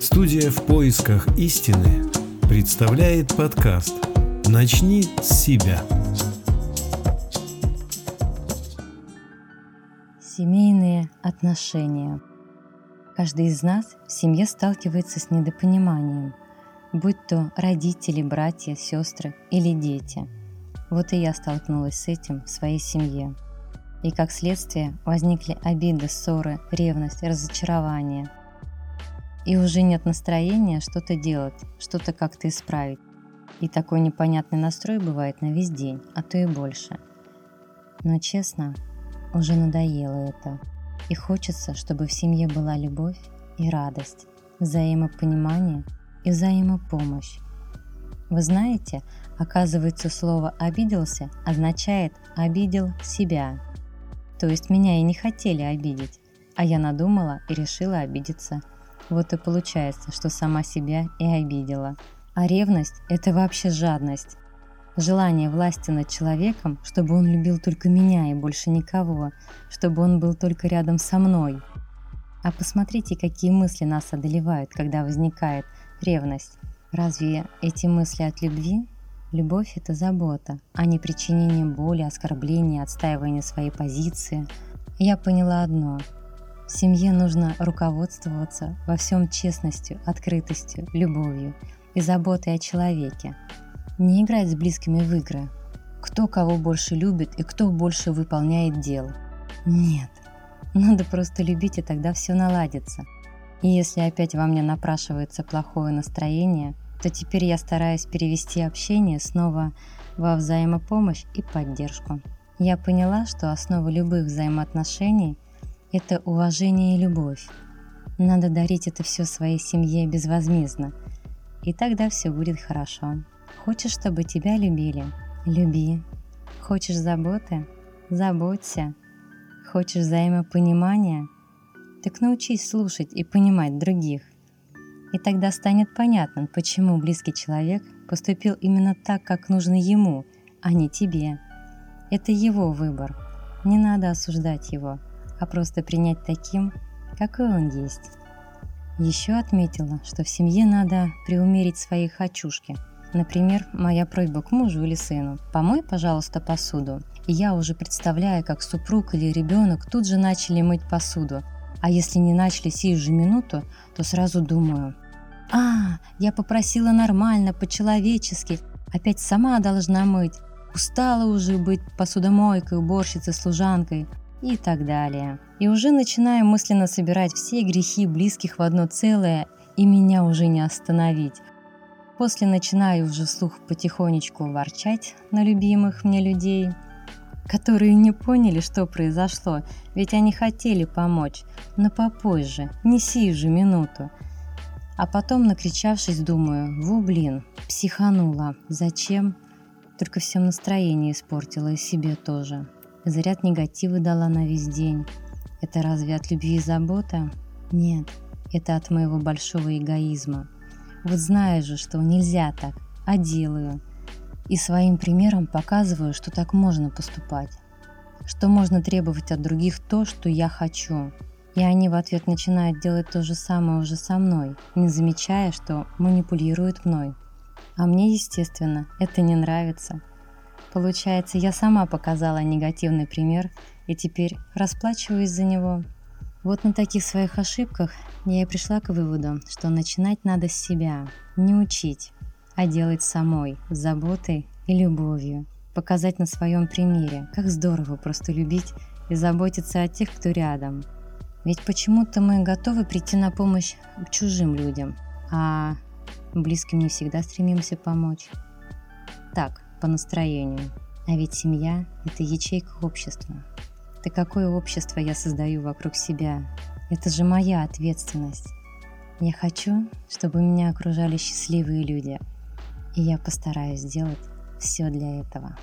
Студия «В поисках истины» представляет подкаст «Начни с себя». Семейные отношения. Каждый из нас в семье сталкивается с недопониманием, будь то родители, братья, сестры или дети. Вот и я столкнулась с этим в своей семье. И как следствие возникли обиды, ссоры, ревность, разочарование – и уже нет настроения что-то делать, что-то как-то исправить. И такой непонятный настрой бывает на весь день, а то и больше. Но честно, уже надоело это. И хочется, чтобы в семье была любовь и радость, взаимопонимание и взаимопомощь. Вы знаете, оказывается, слово «обиделся» означает «обидел себя». То есть меня и не хотели обидеть, а я надумала и решила обидеться – вот и получается, что сама себя и обидела. А ревность – это вообще жадность. Желание власти над человеком, чтобы он любил только меня и больше никого, чтобы он был только рядом со мной. А посмотрите, какие мысли нас одолевают, когда возникает ревность. Разве эти мысли от любви? Любовь – это забота, а не причинение боли, оскорбления, отстаивание своей позиции. Я поняла одно – в семье нужно руководствоваться во всем честностью, открытостью, любовью и заботой о человеке. Не играть с близкими в игры. Кто кого больше любит и кто больше выполняет дел. Нет. Надо просто любить, и тогда все наладится. И если опять во мне напрашивается плохое настроение, то теперь я стараюсь перевести общение снова во взаимопомощь и поддержку. Я поняла, что основа любых взаимоотношений – это уважение и любовь. Надо дарить это все своей семье безвозмездно, и тогда все будет хорошо. Хочешь, чтобы тебя любили? Люби. Хочешь заботы? Заботься. Хочешь взаимопонимания? Так научись слушать и понимать других. И тогда станет понятным, почему близкий человек поступил именно так, как нужно ему, а не тебе. Это его выбор. Не надо осуждать его а просто принять таким, какой он есть. Еще отметила, что в семье надо приумерить свои хочушки. Например, моя просьба к мужу или сыну «помой, пожалуйста, посуду». И я уже представляю, как супруг или ребенок тут же начали мыть посуду. А если не начали сию же минуту, то сразу думаю «А, я попросила нормально, по-человечески, опять сама должна мыть. Устала уже быть посудомойкой, уборщицей, служанкой и так далее. И уже начинаю мысленно собирать все грехи близких в одно целое, и меня уже не остановить. После начинаю уже слух потихонечку ворчать на любимых мне людей, которые не поняли, что произошло, ведь они хотели помочь, но попозже, не сию же минуту. А потом, накричавшись, думаю, ву, блин, психанула, зачем? Только всем настроение испортила и себе тоже заряд негатива дала на весь день. Это разве от любви и заботы? Нет, это от моего большого эгоизма. Вот знаю же, что нельзя так, а делаю. И своим примером показываю, что так можно поступать. Что можно требовать от других то, что я хочу. И они в ответ начинают делать то же самое уже со мной, не замечая, что манипулируют мной. А мне, естественно, это не нравится. Получается, я сама показала негативный пример и теперь расплачиваюсь за него. Вот на таких своих ошибках я и пришла к выводу, что начинать надо с себя, не учить, а делать самой, с заботой и любовью. Показать на своем примере, как здорово просто любить и заботиться о тех, кто рядом. Ведь почему-то мы готовы прийти на помощь к чужим людям, а близким не всегда стремимся помочь. Так, по настроению. А ведь семья – это ячейка общества. Да какое общество я создаю вокруг себя? Это же моя ответственность. Я хочу, чтобы меня окружали счастливые люди. И я постараюсь сделать все для этого.